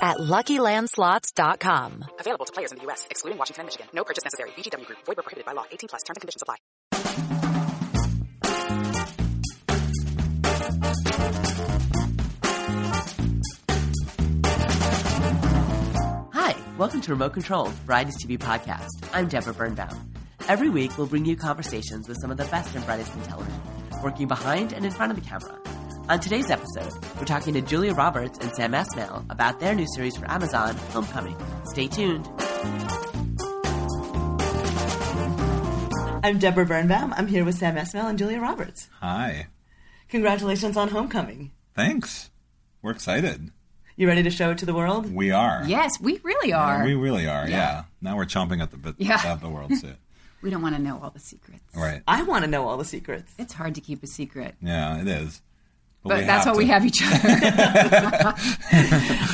at LuckyLandSlots.com. Available to players in the U.S., excluding Washington and Michigan. No purchase necessary. VGW Group. Void where prohibited by law. 18 plus. Terms and conditions apply. Hi, welcome to Remote Control, Variety's TV podcast. I'm Deborah Birnbaum. Every week, we'll bring you conversations with some of the best and brightest in television, working behind and in front of the camera. On today's episode, we're talking to Julia Roberts and Sam Esmail about their new series for Amazon, Homecoming. Stay tuned. I'm Deborah Birnbaum. I'm here with Sam Esmail and Julia Roberts. Hi. Congratulations on Homecoming. Thanks. We're excited. You ready to show it to the world? We are. Yes, we really are. We really are, yeah. Now we're chomping at the bit Yeah. to have the world see it. We don't want to know all the secrets. Right. I want to know all the secrets. It's hard to keep a secret. Yeah, it is. But we that's have why we have each other.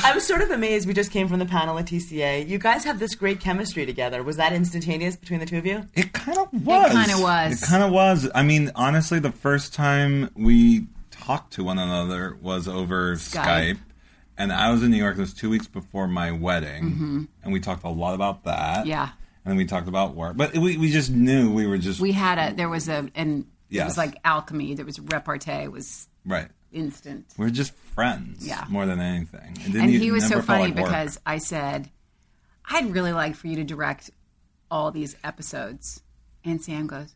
I'm sort of amazed. We just came from the panel at TCA. You guys have this great chemistry together. Was that instantaneous between the two of you? It kind of was. It kinda was. It kind of was. I mean, honestly, the first time we talked to one another was over Skype. Skype. And I was in New York. It was two weeks before my wedding. And we talked a lot about that. Mm-hmm. yeah. And then we talked about work. But we, we just knew we were just. We had a, there was a, and it was like alchemy. There was repartee. It was right. Instant. We're just friends Yeah. more than anything. And he was so funny like because I said, I'd really like for you to direct all these episodes. And Sam goes,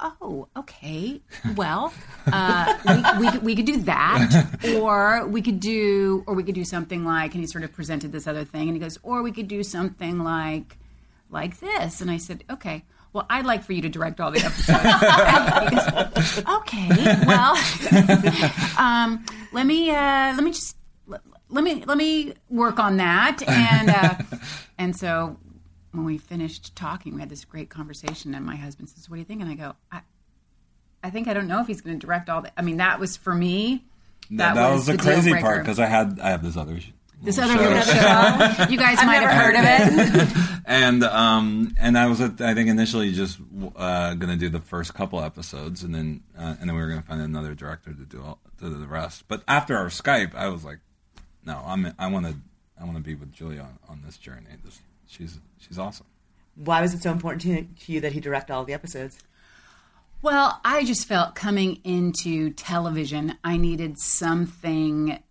Oh, okay. Well, uh, we, we, we could do that, or we could do, or we could do something like, and he sort of presented this other thing, and he goes, or we could do something like, like this. And I said, okay. Well, I'd like for you to direct all the episodes. Okay. Well, um, let me uh, let me just let, let me let me work on that and uh, and so when we finished talking we had this great conversation and my husband says what do you think and i go i, I think i don't know if he's going to direct all the i mean that was for me that, that was, the, deal crazy part because I had I have this other sh- this little other little show you guys might have heard of it and um and I was at, I think initially just uh, going to do the first couple episodes and then uh, and then we were going to find another director to do all, to do the rest. But after our Skype, I was like, no, I'm I want to I want to be with Julia on, on this journey. This, she's she's awesome. Why was it so important to, to you that he direct all the episodes? Well, I just felt coming into television, I needed something,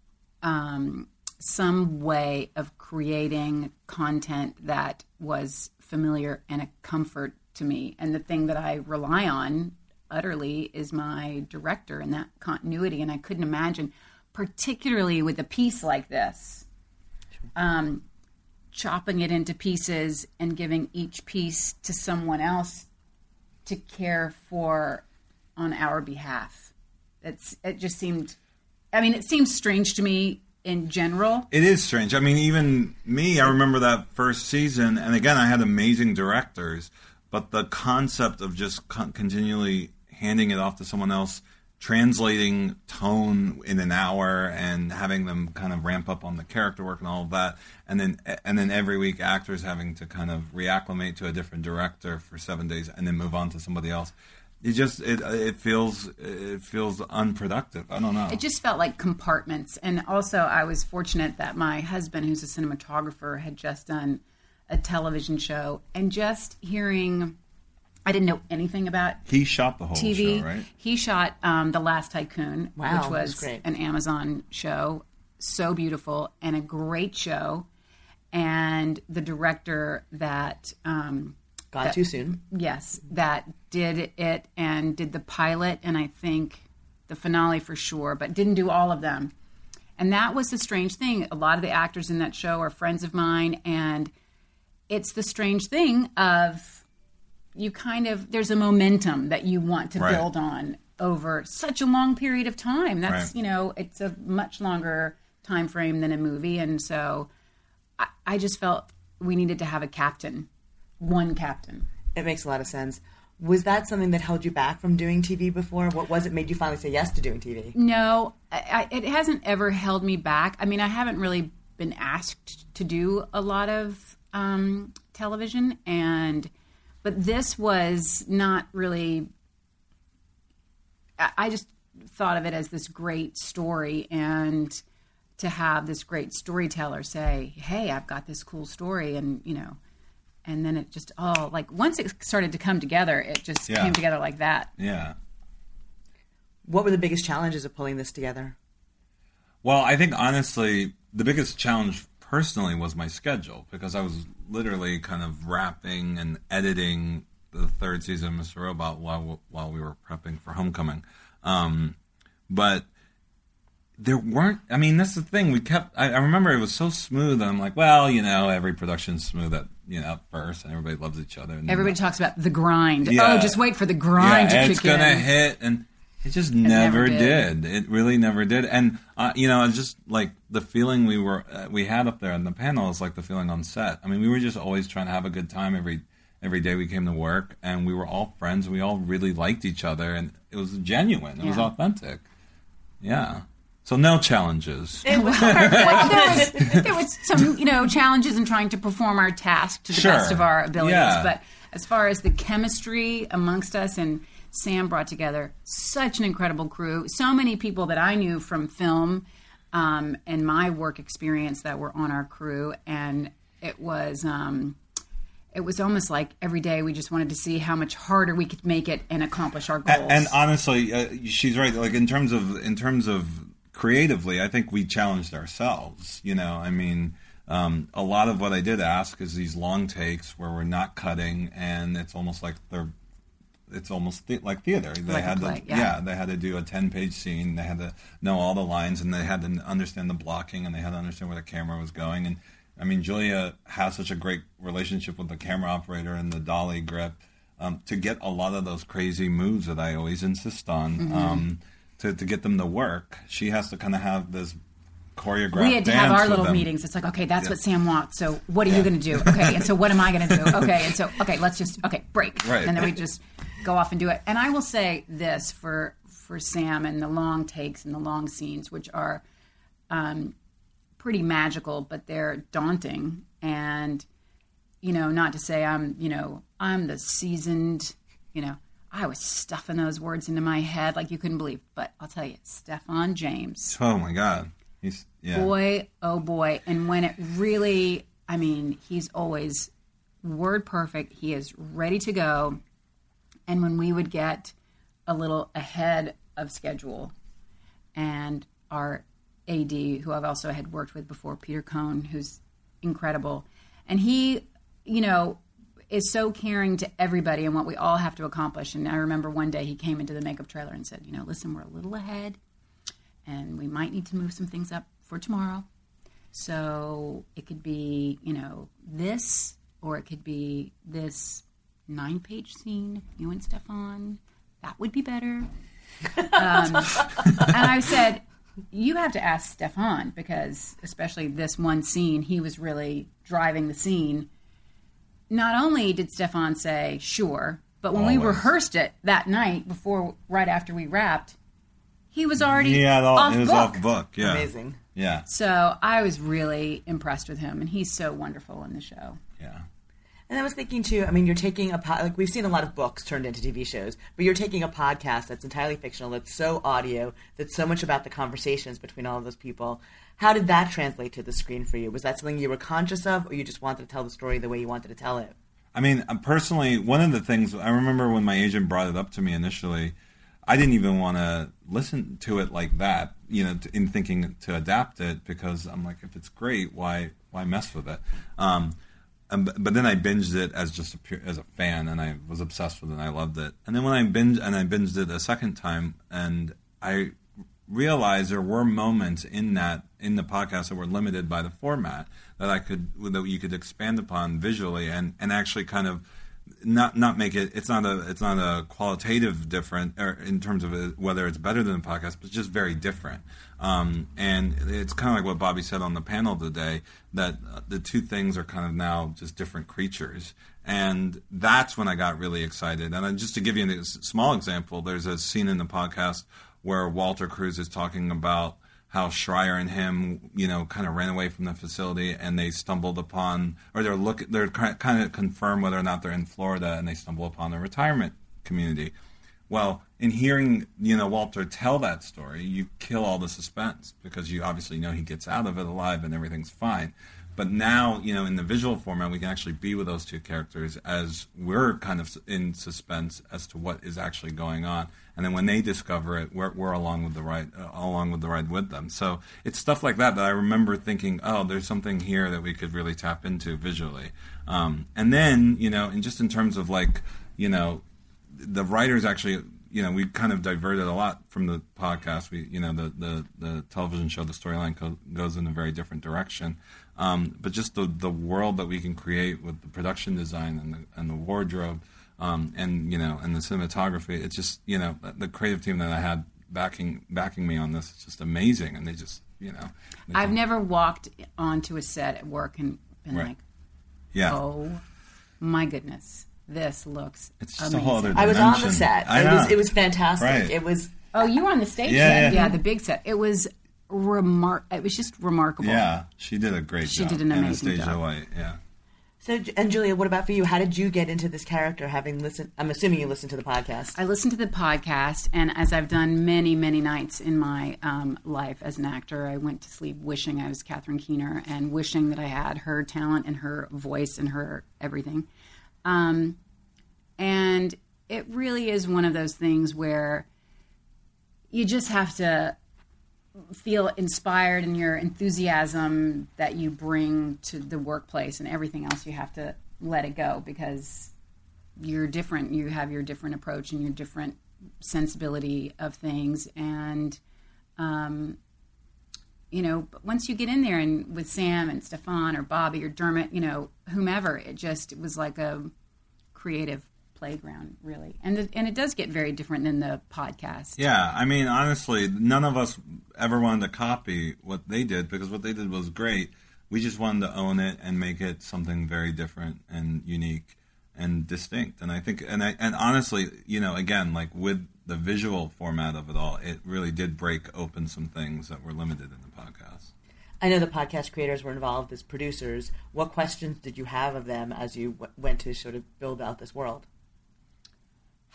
um, some way of creating content that was familiar and a comfort to me. And the thing that I rely on utterly is my director and that continuity. And I couldn't imagine, particularly with a piece like this, um, chopping it into pieces and giving each piece to someone else to care for on our behalf. It's it just seemed I mean it seems strange to me in general. It is strange. I mean, even me, I remember that first season, and again, I had amazing directors, but the concept of just con- continually handing it off to someone else, translating tone in an hour, and having them kind of ramp up on the character work and all of that, and then and then every week actors having to kind of reacclimate to a different director for seven days, and then move on to somebody else. It just it it feels it feels unproductive. I don't know. It just felt like compartments. And also I was fortunate that my husband who's a cinematographer had just done a television show and just hearing I didn't know anything about he shot the whole TV. show, right? He shot um, The Last Tycoon, Wow, which that's was great. an Amazon show. So beautiful and a great show. And the director that, um, Gone too soon. yes, that did it and did the pilot and I think the finale for sure, but didn't do all of them. And that was the strange thing. A lot of the actors in that show are friends of mine, and it's the strange thing of you kind of there's a momentum that you want to Right. build on over such a long period of time. That's Right. you know it's a much longer time frame than a movie, and so I, I just felt we needed to have a captain, one captain. It makes a lot of sense. Was that something that held you back from doing TV before? What was it made you finally say yes to doing TV? No, I, I, it hasn't ever held me back. I mean, I haven't really been asked to do a lot of um, television, and but this was not really. I, I just thought of it as this great story, and to have this great storyteller say, "Hey, I've got this cool story," and you know, and then it just all like once it started to come together, it just Yeah. came together like that. Yeah. What were the biggest challenges of pulling this together? Well, I think honestly, the biggest challenge personally was my schedule because I was literally kind of wrapping and editing the third season of Mr. Robot while while we were prepping for Homecoming. Um, but there weren't. I mean, that's the thing. We kept. I, I remember it was so smooth. I'm like, well, you know, every production's smooth at you know at first, and everybody loves each other. And Everybody talks about the grind. Yeah. Oh, just wait for the grind yeah, to it's kick gonna in. hit, and it just never never, did. did. It really never did. And uh, you know, it's just like the feeling we were uh, we had up there on the panel is like the feeling on set. I mean, we were just always trying to have a good time every every day we came to work, and we were all friends. We all really liked each other, and it was genuine. It was Yeah. authentic. Yeah. So no challenges. It was hard. There, was, there was some, you know, challenges in trying to perform our task to the Sure. best of our abilities. Yeah. But as far as the chemistry amongst us, and Sam brought together such an incredible crew. So many people that I knew from film um, and my work experience that were on our crew, and it was. Um, it was almost like every day we just wanted to see how much harder we could make it and accomplish our goals. And, and honestly, uh, she's right. Like in terms of in terms of creatively, I think we challenged ourselves. You know, I mean, um, a lot of what I did ask is these long takes where we're not cutting, and it's almost like they're. It's almost the, like theater. They Like had play, to, yeah. they had to do a ten-page scene. They had to know all the lines, and they had to understand the blocking, and they had to understand where the camera was going. And I mean, Julia has such a great relationship with the camera operator and the dolly grip um, to get a lot of those crazy moves that I always insist on. Mm-hmm. Um, to, to get them to work, she has to kind of have this choreographed. we had to have our little them. meetings. It's like, okay, that's Yeah. what Sam wants. So what are you going to do? Okay, and so what am I going to do? Okay, and so okay, let's just okay break, Right. and then we just go off and do it. And I will say this for for Sam and the long takes and the long scenes, which are um, pretty magical, but they're daunting. And you know, not to say I'm you know I'm the seasoned, you know. I was stuffing those words into my head like you couldn't believe. But I'll tell you, Stephan James, Oh my god, he's yeah. boy oh boy. And when it really i mean he's always word perfect. He is ready to go. And when we would get a little ahead of schedule and our ad who i've also had worked with before peter cohn who's incredible. And he you know is so caring to everybody and what we all have to accomplish and i remember one day he came into the makeup trailer and said you know listen we're a little ahead and we might need to move some things up for tomorrow. So it could be, you know, this, or it could be this nine page scene, you and Stephan. That would be better. Um, and I said, you have to ask Stephan because, especially this one scene, he was really driving the scene. Not only did Stephan say, sure, but when we rehearsed it that night before, right after we wrapped, he was already He had all. off it was book. off book. Yeah. Amazing. Yeah. So I was really impressed with him, and he's so wonderful in the show. Yeah. And I was thinking too. I mean, you're taking a po- like we've seen a lot of books turned into TV shows, but you're taking a podcast that's entirely fictional, that's so audio, that's so much about the conversations between all of those people. How did that translate to the screen for you? Was that something you were conscious of, or you just wanted to tell the story the way you wanted to tell it? I mean, uh, personally, one of the things I remember when my agent brought it up to me initially, I didn't even want to listen to it like that, you know, in thinking to adapt it because I'm like, if it's great, why why mess with it? Um, but- but then I binged it as just a pure, as a fan, and I was obsessed with it. and I loved it. And then when I binged and I binged it a second time, and I realized there were moments in that in the podcast that were limited by the format that I could that you could expand upon visually and and actually kind of not not make it. It's not a it's not a qualitative different or in terms of it, whether it's better than the podcast, but just very different. Um, and it's kind of like what Bobby said on the panel today that uh, the two things are kind of now just different creatures. And that's when I got really excited. And then just to give you a small example, there's a scene in the podcast where Walter Cruz is talking about how Shrier and him, you know, kind of ran away from the facility and they stumbled upon, or they're look, they're kind of confirm whether or not they're in Florida and they stumble upon a retirement community. Well, in hearing, you know, Walter tell that story, you kill all the suspense because you obviously know he gets out of it alive and everything's fine. But now, you know, in the visual format, we can actually be with those two characters as we're kind of in suspense as to what is actually going on. And then when they discover it, we're, we're along with the ride, uh, along with the ride with them. So it's stuff like that that I remember thinking, oh, there's something here that we could really tap into visually. Um, and then, you know, and just in terms of like, you know, the writers actually you know, we kind of diverted a lot from the podcast. We, you know, the the, the television show, the storyline co- goes in a very different direction. Um, but just the the world that we can create with the production design and the and the wardrobe, um, and you know, and the cinematography. It's just you know the creative team that I had backing backing me on this is just amazing, and they just you know. I've never walked onto a set at work and been Right. like, yeah. oh my goodness, this looks It's just amazing. a whole other I was on the set. I It was it was fantastic. Right. It was Oh, you were on the stage Yeah, set? yeah. the big set. It was remar. It was just remarkable. Yeah, she did a great She job. She did an amazing Anastasia job. White, yeah. So. And Julia, what about for you? How did you get into this character? Having listened, I'm assuming you listened to the podcast. I listened to the podcast, and as I've done many, many nights in my um, life as an actor, I went to sleep wishing I was Catherine Keener and wishing that I had her talent and her voice and her everything. Um, and it really is one of those things where you just have to feel inspired in your enthusiasm that you bring to the workplace and everything else you have to let it go because you're different. You have your different approach and your different sensibility of things. And um, you know but once you get in there and with sam and stephan or bobby or dermot you know whomever it just it was like a creative playground really and the, and it does get very different than the podcast Yeah, I mean, honestly, none of us ever wanted to copy what they did because what they did was great. We just wanted to own it and make it something very different and unique and distinct. And I think, and I, and honestly, you know, again, like with the visual format of it all, it really did break open some things that were limited in the podcast. I know the podcast creators were involved as producers. What questions did you have of them as you w- went to sort of build out this world?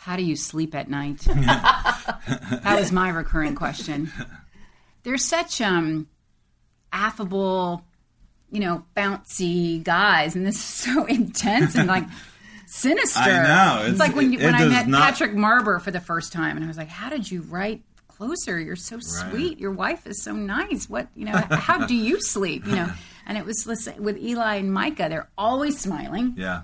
How do you sleep at night? that was my recurring question. They're such um, affable, you know, bouncy guys, and this is so intense and like sinister. I know, It's, it's- like when, you, it when I met not- Patrick Marber for the first time, and I was like, "How did you write closer? You're so sweet. Your wife is so nice. What you know? how do you sleep? You know?" And it was with Eli and Micah. They're always smiling Yeah,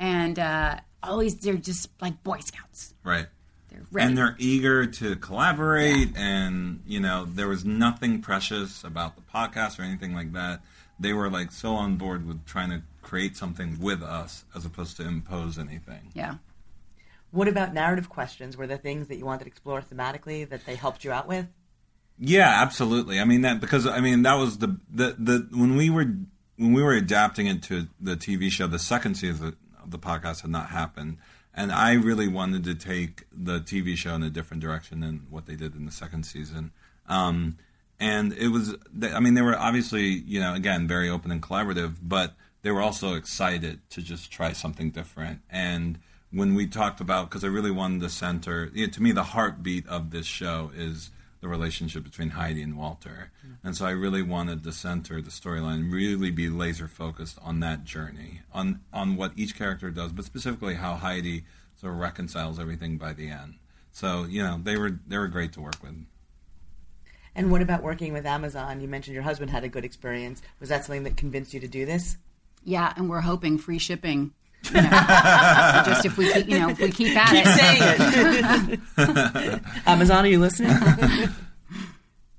and uh, always they're just like Boy Scouts. right. They're ready. and they're eager to collaborate and you know there was nothing precious about the podcast or anything like that they were like so on board with trying to create something with us as opposed to impose anything yeah. What about narrative questions? Were there things that you wanted to explore thematically that they helped you out with? yeah absolutely i mean that because i mean that was the the, the when we were when we were adapting it to the tv show the second season of the podcast had not happened. And i really wanted to take the tv show in a different direction than what they did in the second season. Um, and it was i mean they were obviously you know again very open and collaborative but they were also excited to just try something different. And when we talked about because i really wanted to center you know, to me the heartbeat of this show is the relationship between heidi and walter mm-hmm. and so i really wanted to center the storyline really be laser focused on that journey on on what each character does but specifically how heidi sort of reconciles everything by the end so you know they were they were great to work with And what about working with Amazon? You mentioned your husband had a good experience. Was that something that convinced you to do this? Yeah, and we're hoping free shipping. You know, just if we keep, you know, if we keep at it. Saying it. Amazon, are you listening?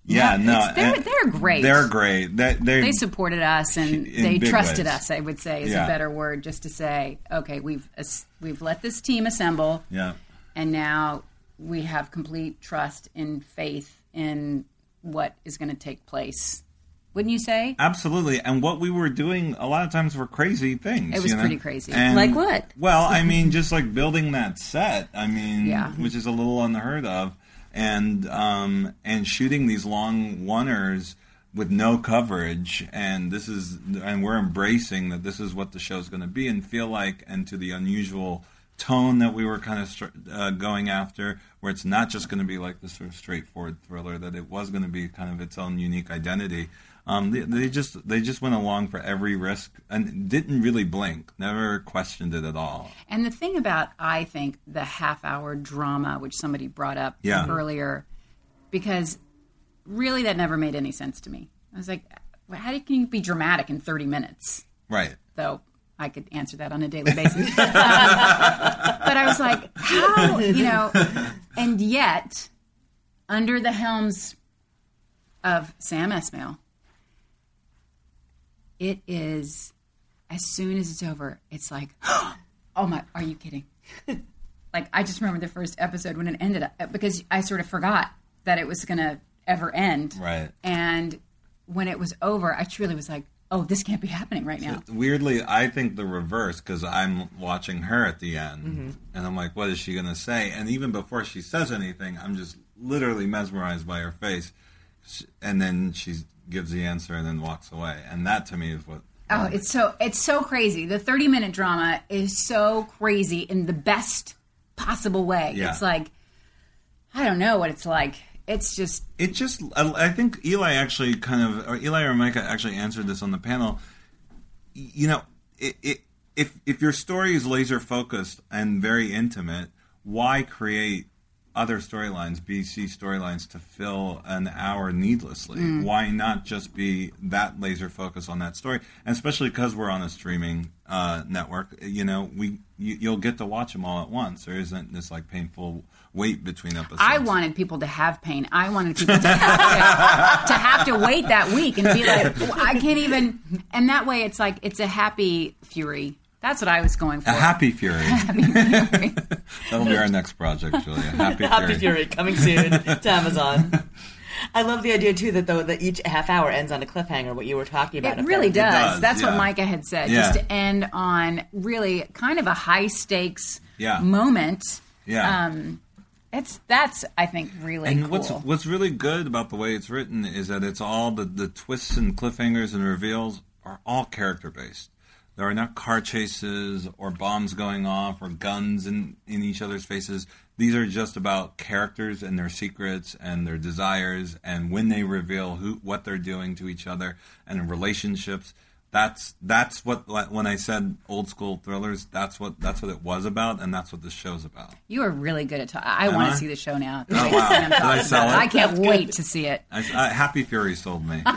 Yeah, no, they're they're great. They're great. They they they supported us and they trusted ways. us. I would say is Yeah. a better word, just to say, okay, we've we've let this team assemble, yeah. and now we have complete trust and faith in what is going to take place. Wouldn't you say? Absolutely. And what we were doing a lot of times were crazy things. It was you know? pretty crazy. And- Like what? Well, I mean, just like building that set. I mean, Yeah. which is a little unheard of, and um, and shooting these long oneers with no coverage. And this is, and we're embracing that this is what the show's going to be, and feel like, and to the unusual tone that we were kind of str- uh, going after, where it's not just going to be like this sort of straightforward thriller, that it was going to be kind of its own unique identity. Um, they, they just they just went along for every risk and didn't really blink, never questioned it at all. And the thing about, I think, the half hour drama, which somebody brought up Yeah. earlier, because really that never made any sense to me. I was like, how can you be dramatic in 30 minutes? Right. Though I could answer that on a daily basis. but I was like, how, you know, and yet, under the helms of Sam Esmail, it is, as soon as it's over, it's like, oh my, are you kidding? like, I just remember the first episode when it ended up, because I sort of forgot that it was going to ever end. Right. And when it was over, I truly was like, oh, this can't be happening right now. Weirdly, I think the reverse because I'm watching her at the end, Mm-hmm. and I'm like, "What is she going to say?" And even before she says anything, I'm just literally mesmerized by her face, Sh- and then she gives the answer and then walks away. And that to me is what. Oh, it's so it's so crazy. The 30 minute drama is so crazy in the best possible way. Yeah. It's like I don't know what it's like. It's just it just I I think Eli actually kind of or Eli or Micah actually answered this on the panel. You know, it, it, if if your story is laser focused and very intimate, why create other storylines, BC storylines, to fill an hour needlessly? Why not just be that laser focus on that story? And especially because we're on a streaming uh, network, you know, we you, you'll get to watch them all at once. There isn't this like painful wait between episodes. I wanted people to have pain. I wanted people to have to, to have to wait that week and be like, "Oh, I can't even. And that way, it's like it's a happy fury. That's what I was going for. A happy fury. That'll be our next project, Julia. Happy, Happy fury. Fury coming soon to Amazon. I love the idea too that though that each half hour ends on a cliffhanger. What you were talking about, It really does. does, That's yeah. what Micah had said. Yeah. Just to end on really kind of a high stakes Yeah. moment. Yeah. Um, it's that's I think really and cool. what's what's really good about the way it's written is that it's all the, the twists and cliffhangers and reveals are all character based. There are not car chases or bombs going off or guns in, in each other's faces. These are just about characters and their secrets and their desires and when they reveal who what they're doing to each other and relationships. That's that's what when I said old school thrillers. That's what that's what it was about, and that's what this show's about. you are really good at talking. I Am want I? to see the show now. Oh wow! Did I sell it? I can't wait to see it. I, Happy Fury sold me.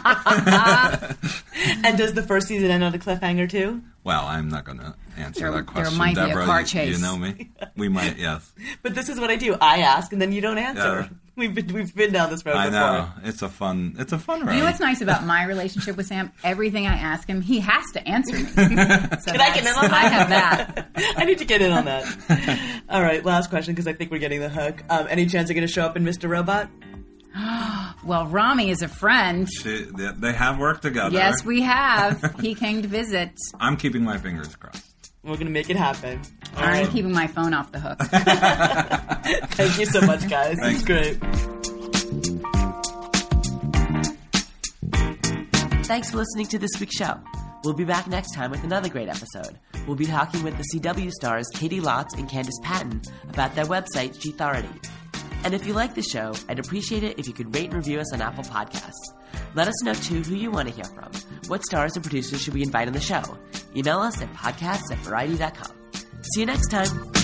And does the first season end on a cliffhanger too? Well, I'm not going to answer There- that there question, might be a Deborah. car you, chase. you know me. We might, yes. But this is what I do. I ask and then you don't answer. Yeah. We've been, we've been down this road I before. know it's a fun. It's a fun ride. You know what's nice about my relationship with Sam? Everything I ask him, he has to answer me. So Can I get in on that? I have that. I need to get in on that. All right, last question because I think we're getting the hook. Um, any chance you're going to show up in Mr. Robot? Well, Rami is a friend. She- they, they have worked together. Yes, we have. He came to visit. I'm keeping my fingers crossed. We're going to make it happen. All I'm right. keeping my phone off the hook. Thank you so much, guys. This is great. Thanks for listening to this week's show. We'll be back next time with another great episode. We'll be talking with the CW stars Katie Lotz and Candice Patton about their website, G-Authority. And if you like the show, I'd appreciate it if you could rate and review us on Apple Podcasts. Let us know, too, who you want to hear from. What stars and producers should we invite on the show? Email us at podcasts at variety.com. See you next time.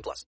18 plus.